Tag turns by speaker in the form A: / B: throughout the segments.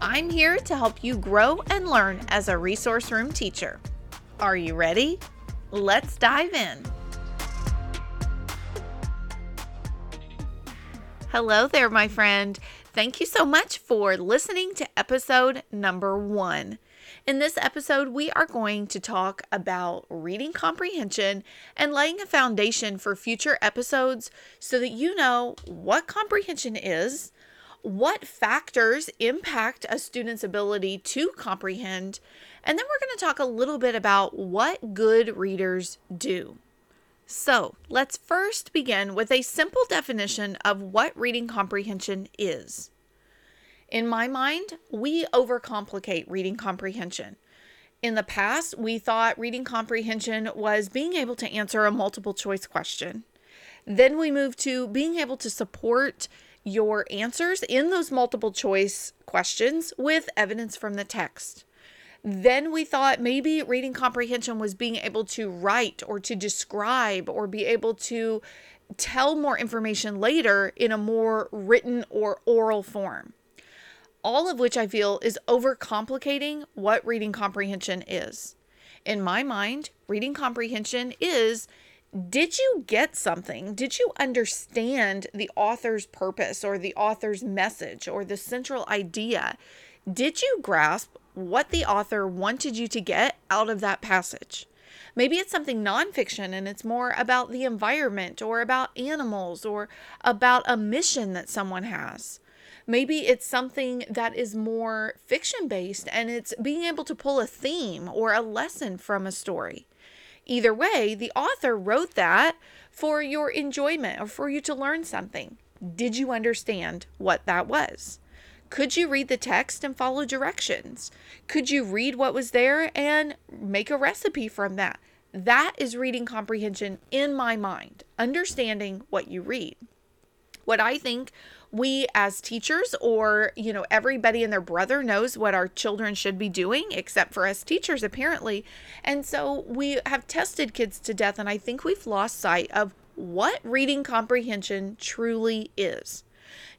A: I'm here to help you grow and learn as a resource room teacher. Are you ready? Let's dive in. Hello there, my friend. Thank you so much for listening to episode number one. In this episode, we are going to talk about reading comprehension and laying a foundation for future episodes so that you know what comprehension is, what factors impact a student's ability to comprehend, and then we're going to talk a little bit about what good readers do. So, let's first begin with a simple definition of what reading comprehension is. In my mind, we overcomplicate reading comprehension. In the past, we thought reading comprehension was being able to answer a multiple choice question. Then we moved to being able to support your answers in those multiple choice questions with evidence from the text. Then we thought maybe reading comprehension was being able to write or to describe or be able to tell more information later in a more written or oral form all of which I feel is overcomplicating what reading comprehension is. In my mind, reading comprehension is did you get something? Did you understand the author's purpose or the author's message or the central idea? Did you grasp what the author wanted you to get out of that passage? Maybe it's something nonfiction and it's more about the environment or about animals or about a mission that someone has. Maybe it's something that is more fiction based and it's being able to pull a theme or a lesson from a story. Either way, the author wrote that for your enjoyment or for you to learn something. Did you understand what that was? Could you read the text and follow directions? Could you read what was there and make a recipe from that? That is reading comprehension in my mind, understanding what you read. What I think we as teachers or you know everybody and their brother knows what our children should be doing except for us teachers apparently. And so we have tested kids to death and i think we've lost sight of what reading comprehension truly is.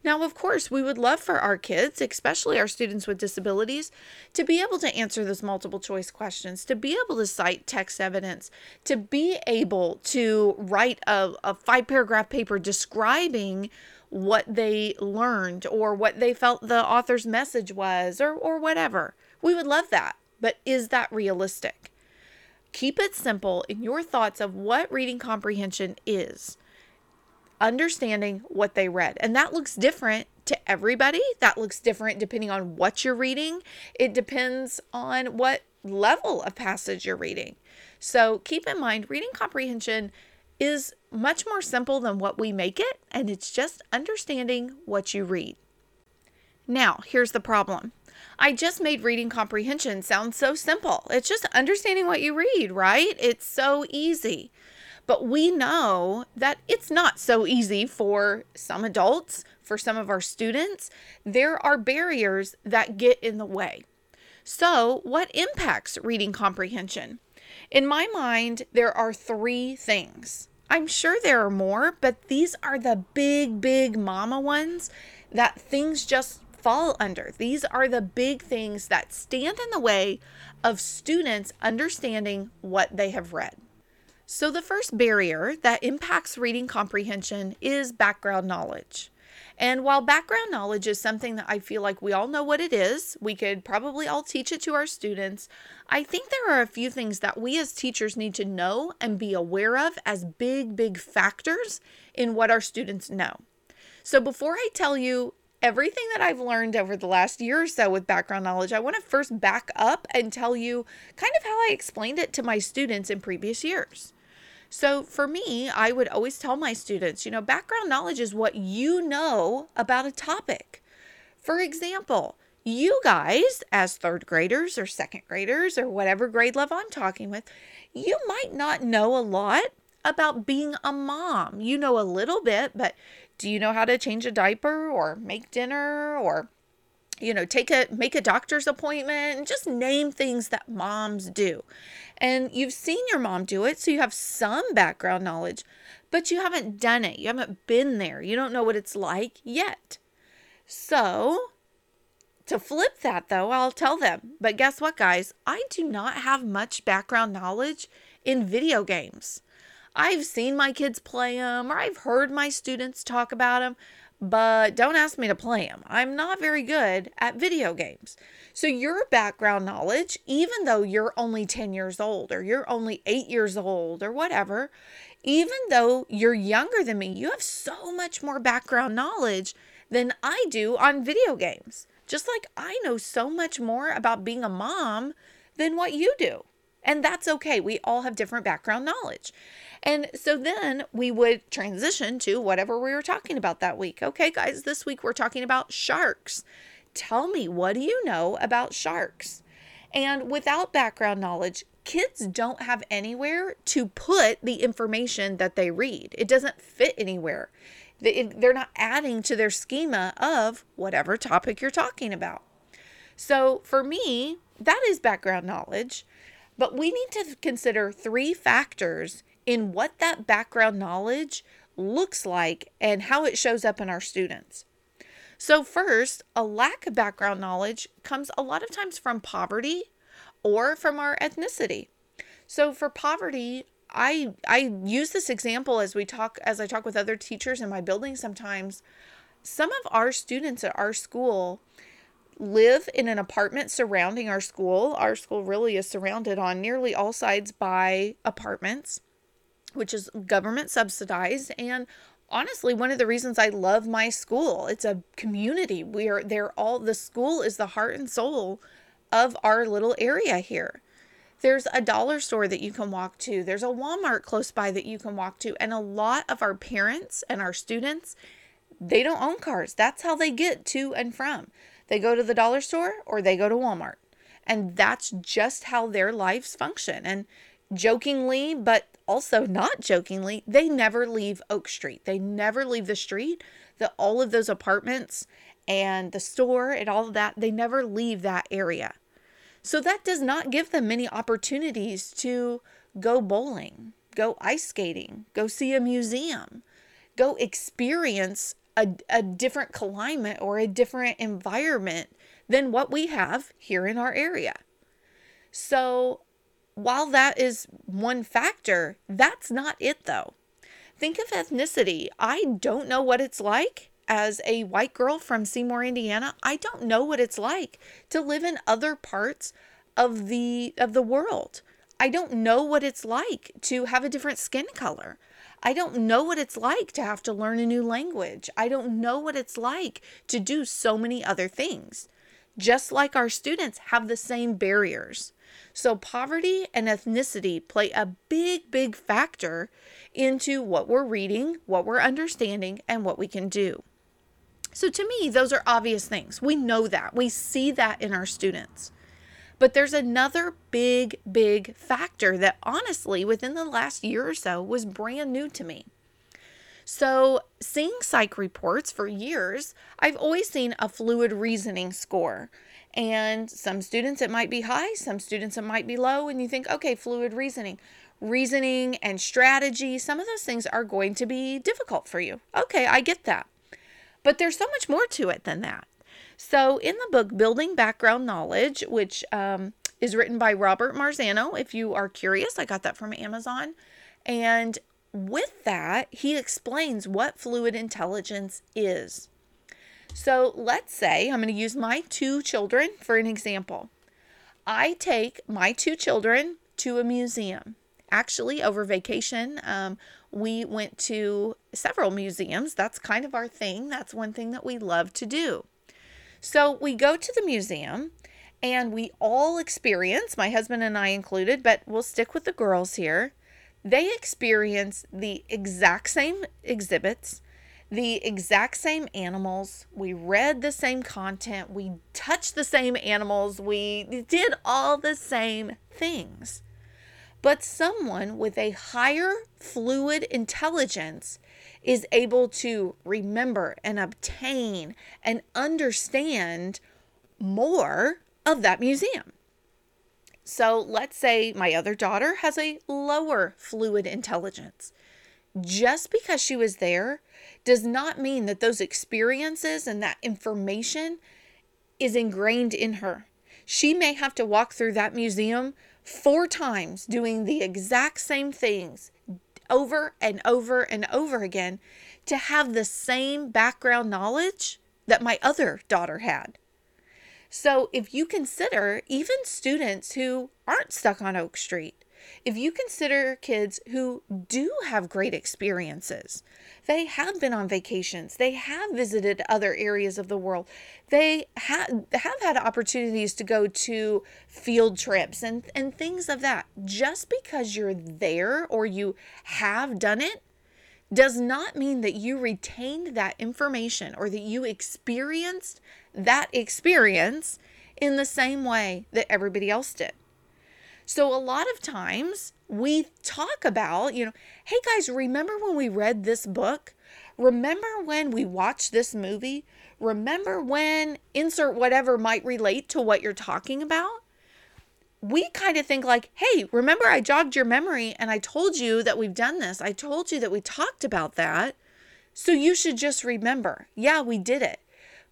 A: Now, of course, we would love for our kids, especially our students with disabilities, to be able to answer those multiple choice questions, to be able to cite text evidence, to be able to write a, a five paragraph paper describing what they learned or what they felt the author's message was or, or whatever. We would love that. But is that realistic? Keep it simple in your thoughts of what reading comprehension is. Understanding what they read. And that looks different to everybody. That looks different depending on what you're reading. It depends on what level of passage you're reading. So keep in mind, reading comprehension is much more simple than what we make it, and it's just understanding what you read. Now, here's the problem. I just made reading comprehension sound so simple. It's just understanding what you read, right? It's so easy. But we know that it's not so easy for some adults, for some of our students. There are barriers that get in the way. So, what impacts reading comprehension? In my mind, there are three things. I'm sure there are more, but these are the big, big mama ones that things just fall under. These are the big things that stand in the way of students understanding what they have read. So, the first barrier that impacts reading comprehension is background knowledge. And while background knowledge is something that I feel like we all know what it is, we could probably all teach it to our students. I think there are a few things that we as teachers need to know and be aware of as big, big factors in what our students know. So before I tell you everything that I've learned over the last year or so with background knowledge, I want to first back up and tell you kind of how I explained it to my students in previous years. So for me, I would always tell my students, you know, background knowledge is what you know about a topic. For example, you guys, as third graders or second graders or whatever grade level I'm talking with, you might not know a lot about being a mom. You know a little bit, but do you know how to change a diaper or make dinner or you know take a make a doctor's appointment and just name things that moms do and you've seen your mom do it so you have some background knowledge but you haven't done it. You haven't been there. You don't know what it's like yet. So to flip that though i'll tell them. But guess what guys? I do not have much background knowledge in video games. I've seen my kids play them or I've heard my students talk about them, but don't ask me to play them. I'm not very good at video games. So, your background knowledge, even though you're only 10 years old or you're only eight years old or whatever, even though you're younger than me, you have so much more background knowledge than I do on video games. Just like I know so much more about being a mom than what you do. And that's okay. We all have different background knowledge. And so then we would transition to whatever we were talking about that week. Okay, guys, this week we're talking about sharks. Tell me, what do you know about sharks? And without background knowledge, kids don't have anywhere to put the information that they read. It doesn't fit anywhere. They're not adding to their schema of whatever topic you're talking about. So for me, that is background knowledge. But we need to consider three factors in what that background knowledge looks like and how it shows up in our students. So, first, a lack of background knowledge comes a lot of times from poverty or from our ethnicity. So, for poverty, I I use this example as we talk as I talk with other teachers in my building sometimes. Some of our students at our school live in an apartment surrounding our school. Our school really is surrounded on nearly all sides by apartments which is government subsidized and honestly one of the reasons I love my school. It's a community. We are there all the school is the heart and soul of our little area here. There's a dollar store that you can walk to. There's a Walmart close by that you can walk to. And a lot of our parents and our students, they don't own cars. That's how they get to and from. They go to the dollar store or they go to Walmart. And that's just how their lives function. And jokingly, but also not jokingly, they never leave Oak Street. They never leave the street. The all of those apartments and the store and all of that, they never leave that area. So that does not give them many opportunities to go bowling, go ice skating, go see a museum, go experience a, a different climate or a different environment than what we have here in our area. So while that is one factor, that's not it though. Think of ethnicity. I don't know what it's like as a white girl from Seymour, Indiana. I don't know what it's like to live in other parts of the of the world. I don't know what it's like to have a different skin color. I don't know what it's like to have to learn a new language. I don't know what it's like to do so many other things. Just like our students have the same barriers. So, poverty and ethnicity play a big, big factor into what we're reading, what we're understanding, and what we can do. So, to me, those are obvious things. We know that. We see that in our students. But there's another big, big factor that honestly, within the last year or so, was brand new to me. So, seeing psych reports for years, I've always seen a fluid reasoning score. And some students it might be high, some students it might be low. And you think, okay, fluid reasoning. Reasoning and strategy, some of those things are going to be difficult for you. Okay, I get that. But there's so much more to it than that. So, in the book Building Background Knowledge, which um, is written by Robert Marzano, if you are curious, I got that from Amazon. And with that, he explains what fluid intelligence is. So let's say I'm going to use my two children for an example. I take my two children to a museum. Actually, over vacation, um, we went to several museums. That's kind of our thing. That's one thing that we love to do. So we go to the museum and we all experience, my husband and I included, but we'll stick with the girls here. They experience the exact same exhibits the exact same animals. We read the same content. We touched the same animals. We did all the same things. But someone with a higher fluid intelligence is able to remember and obtain and understand more of that museum. So let's say my other daughter has a lower fluid intelligence. Just because she was there does not mean that those experiences and that information is ingrained in her. She may have to walk through that museum four times doing the exact same things over and over and over again to have the same background knowledge that my other daughter had. So, if you consider even students who aren't stuck on Oak Street, if you consider kids who do have great experiences, they have been on vacations, they have visited other areas of the world, they ha- have had opportunities to go to field trips and, and things of that. Just because you're there or you have done it does not mean that you retained that information or that you experienced that experience in the same way that everybody else did. So, a lot of times we talk about, you know, hey guys, remember when we read this book? Remember when we watched this movie? Remember when insert whatever might relate to what you're talking about? We kind of think like, hey, remember I jogged your memory and I told you that we've done this. I told you that we talked about that. So you should just remember. Yeah, we did it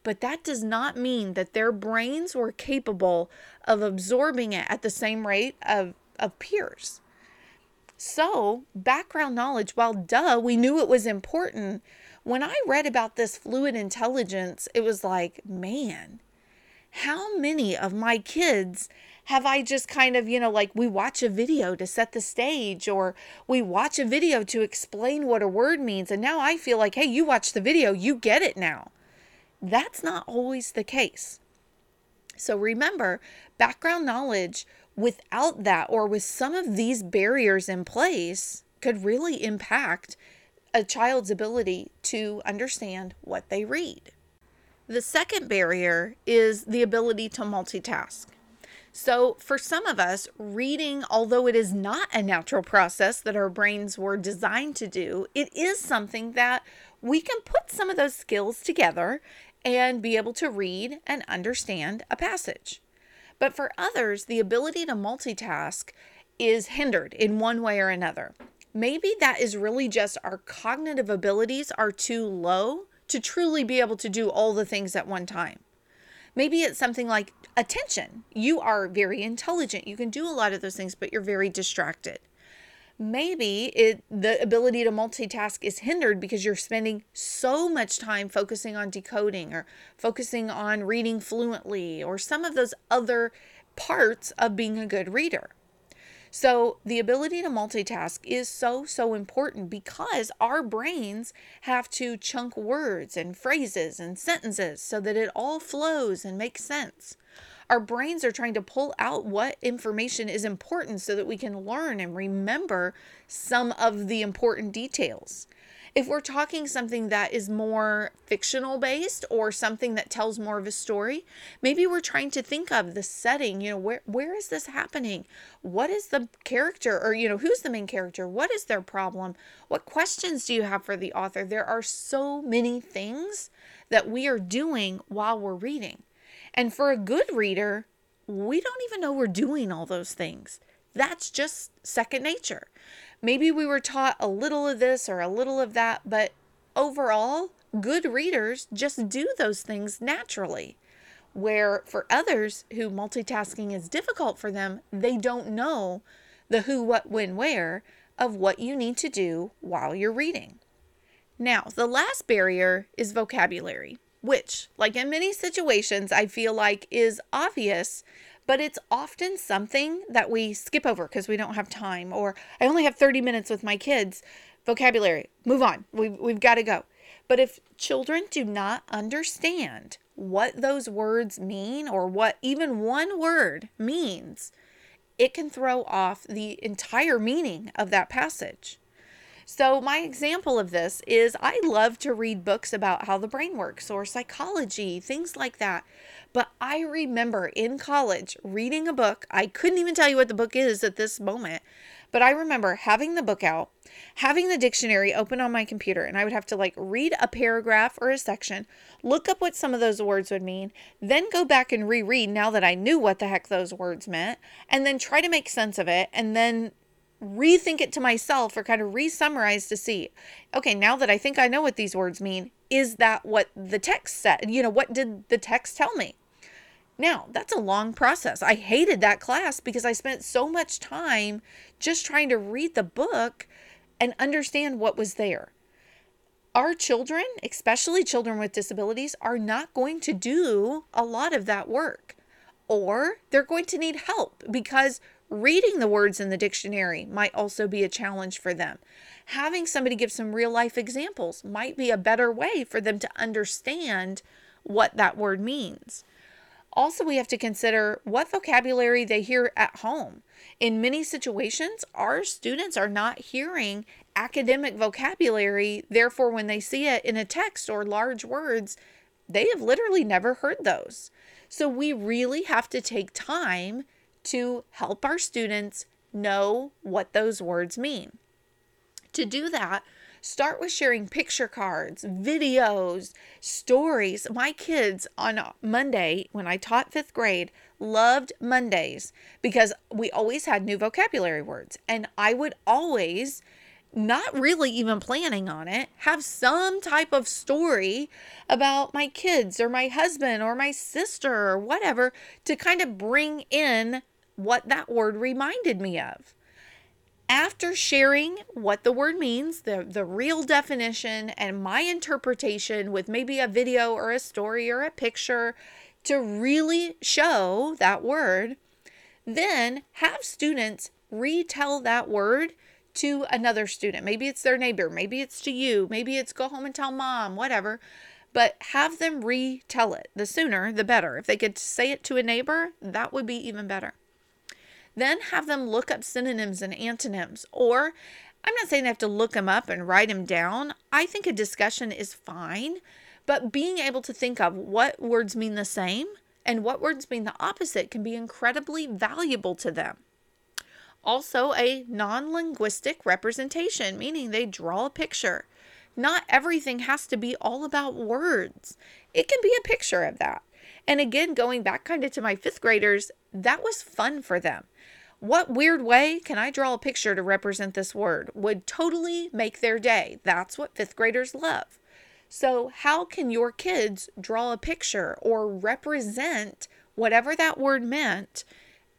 A: but that does not mean that their brains were capable of absorbing it at the same rate of, of peers. So, background knowledge, while duh, we knew it was important, when I read about this fluid intelligence, it was like, man, how many of my kids have I just kind of, you know, like we watch a video to set the stage or we watch a video to explain what a word means. And now I feel like, hey, you watch the video, you get it now. That's not always the case. So remember, background knowledge without that or with some of these barriers in place could really impact a child's ability to understand what they read. The second barrier is the ability to multitask. So, for some of us, reading, although it is not a natural process that our brains were designed to do, it is something that we can put some of those skills together and be able to read and understand a passage. But for others, the ability to multitask is hindered in one way or another. Maybe that is really just our cognitive abilities are too low to truly be able to do all the things at one time. Maybe it's something like attention. You are very intelligent. You can do a lot of those things, but you're very distracted maybe it the ability to multitask is hindered because you're spending so much time focusing on decoding or focusing on reading fluently or some of those other parts of being a good reader. So, the ability to multitask is so, so important because our brains have to chunk words and phrases and sentences so that it all flows and makes sense. Our brains are trying to pull out what information is important so that we can learn and remember some of the important details. If we're talking something that is more fictional based or something that tells more of a story, maybe we're trying to think of the setting, you know, where where is this happening? What is the character or you know, who's the main character? What is their problem? What questions do you have for the author? There are so many things that we are doing while we're reading. And for a good reader, we don't even know we're doing all those things. That's just second nature. Maybe we were taught a little of this or a little of that, but overall, good readers just do those things naturally. Where for others who multitasking is difficult for them, they don't know the who, what, when, where of what you need to do while you're reading. Now, the last barrier is vocabulary which, like in many situations, I feel like is obvious, but it's often something that we skip over because we don't have time, or I only have 30 minutes with my kids. Vocabulary, move on. We've, we've got to go. But if children do not understand what those words mean or what even one word means, it can throw off the entire meaning of that passage. So, my example of this is I love to read books about how the brain works or psychology, things like that. But I remember in college reading a book. I couldn't even tell you what the book is at this moment, but I remember having the book out, having the dictionary open on my computer, and I would have to like read a paragraph or a section, look up what some of those words would mean, then go back and reread now that I knew what the heck those words meant, and then try to make sense of it, and then rethink it to myself or kind of re summarize to see, okay, now that I think I know what these words mean, is that what the text said? You know, what did the text tell me? Now, that's a long process. I hated that class because I spent so much time just trying to read the book and understand what was there. Our children, especially children with disabilities, are not going to do a lot of that work. Or they're going to need help because reading the words in the dictionary might also be a challenge for them. Having somebody give some real life examples might be a better way for them to understand what that word means. Also, we have to consider what vocabulary they hear at home. In many situations, our students are not hearing academic vocabulary. Therefore, when they see it in a text or large words, they have literally never heard those. So, we really have to take time to help our students know what those words mean. To do that, Start with sharing picture cards, videos, stories. My kids on Monday, when I taught fifth grade, loved Mondays because we always had new vocabulary words. And I would always, not really even planning on it, have some type of story about my kids or my husband or my sister or whatever to kind of bring in what that word reminded me of after sharing what the word means, the, the real definition, and my interpretation with maybe a video or a story or a picture to really show that word, then have students retell that word to another student. Maybe it's their neighbor, maybe it's to you, maybe it's go home and tell mom, whatever. But have them retell it. The sooner, the better. If they could say it to a neighbor, that would be even better. Then have them look up synonyms and antonyms. Or I'm not saying they have to look them up and write them down. I think a discussion is fine, but being able to think of what words mean the same and what words mean the opposite can be incredibly valuable to them. Also, a non linguistic representation, meaning they draw a picture. Not everything has to be all about words, it can be a picture of that. And again, going back kind of to my fifth graders, that was fun for them. What weird way can I draw a picture to represent this word? Would totally make their day. That's what fifth graders love. So, how can your kids draw a picture or represent whatever that word meant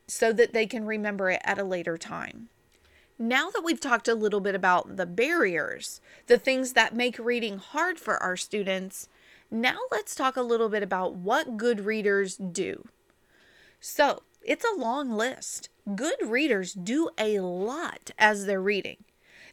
A: so that they can remember it at a later time? Now that we've talked a little bit about the barriers, the things that make reading hard for our students, now let's talk a little bit about what good readers do. So, it's a long list. Good readers do a lot as they're reading.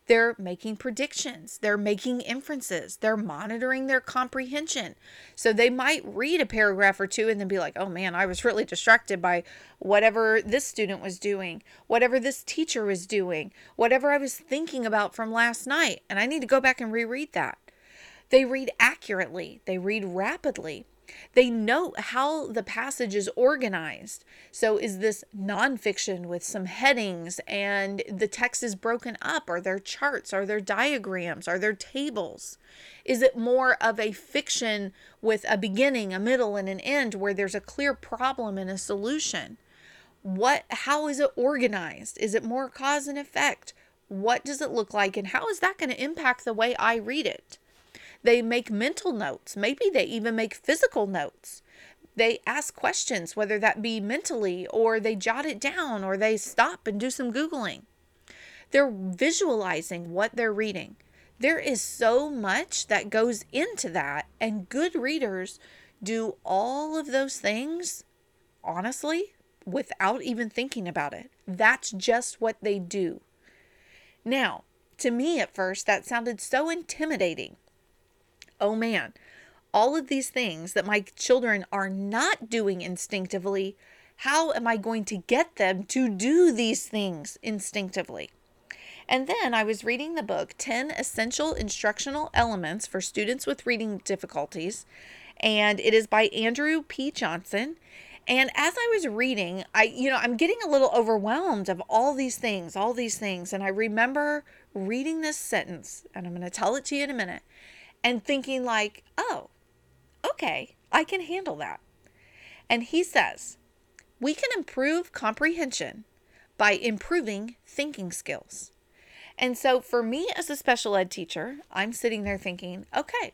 A: They're making predictions, they're making inferences, they're monitoring their comprehension. So they might read a paragraph or two and then be like, oh man, I was really distracted by whatever this student was doing, whatever this teacher was doing, whatever I was thinking about from last night, and I need to go back and reread that. They read accurately, they read rapidly. They note how the passage is organized. So, is this nonfiction with some headings and the text is broken up? Are there charts? Are there diagrams? Are there tables? Is it more of a fiction with a beginning, a middle, and an end where there's a clear problem and a solution? What how is it organized? Is it more cause and effect? What does it look like and how is that going to impact the way I read it? They make mental notes. Maybe they even make physical notes. They ask questions, whether that be mentally or they jot it down or they stop and do some Googling. They're visualizing what they're reading. There is so much that goes into that, and good readers do all of those things honestly without even thinking about it. That's just what they do. Now, to me at first, that sounded so intimidating oh man, all of these things that my children are not doing instinctively, how am I going to get them to do these things instinctively? And then I was reading the book 10 Essential Instructional Elements for Students with Reading Difficulties, and it is by Andrew P. Johnson. And as I was reading, I you know, I'm getting a little overwhelmed of all these things, all these things, and I remember reading this sentence, and I'm going to tell it to you in a minute, and thinking like, "Oh, okay, I can handle that." And he says, "We can improve comprehension by improving thinking skills." And so for me as a special ed teacher, I'm sitting there thinking, okay,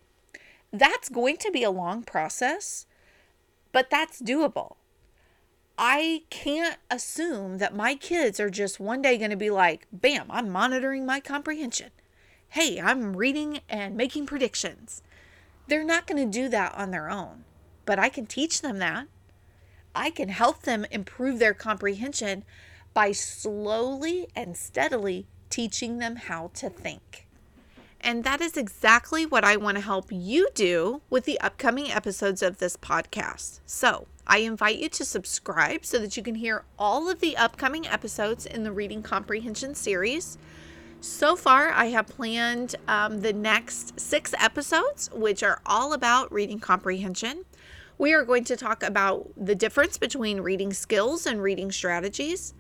A: that's going to be a long process, but that's doable. I can't assume that my kids are just one day going to be like, bam, I'm monitoring my comprehension. Hey, I'm reading and making predictions. They're not going to do that on their own, but I can teach them that. I can help them improve their comprehension by slowly and steadily teaching them how to think. And that is exactly what I want to help you do with the upcoming episodes of this podcast. So, I invite you to subscribe so that you can hear all of the upcoming episodes in the Reading Comprehension series. So far, I have planned um, the next six episodes, which are all about reading comprehension. We are going to talk about the difference between reading skills and reading strategies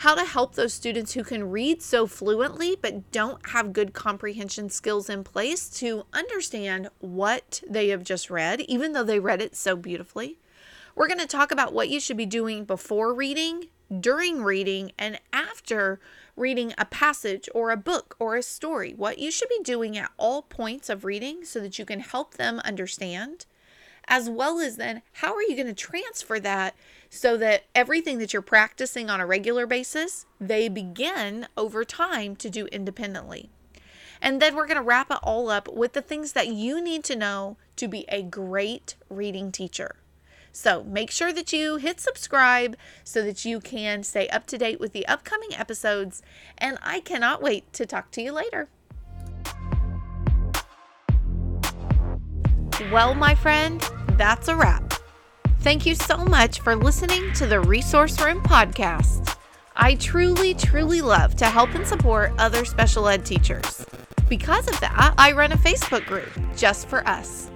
A: how to help those students who can read so fluently but don't have good comprehension skills in place to understand what they have just read, even though they read it so beautifully. We're going to talk about what you should be doing before reading, during reading, and after reading a passage or a book or a story. What you should be doing at all points of reading so that you can help them understand as well as then how are you going to transfer that so that everything that you're practicing on a regular basis, they begin over time to do independently. And then we're going to wrap it all up with the things that you need to know to be a great reading teacher. So make sure that you hit subscribe so that you can stay up to date with the upcoming episodes. And I cannot wait to talk to you later. Well, my friend, that's a wrap. Thank you so much for listening to the Resource Room podcast. I truly, truly love to help and support other special ed teachers. Because of that, I run a Facebook group just for us.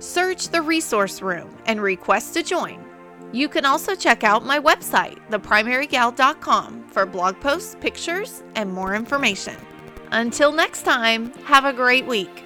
A: Search the Resource Room and request to join. You can also check out my website, theprimarygal.com, for blog posts, pictures, and more information. Until next time, have a great week.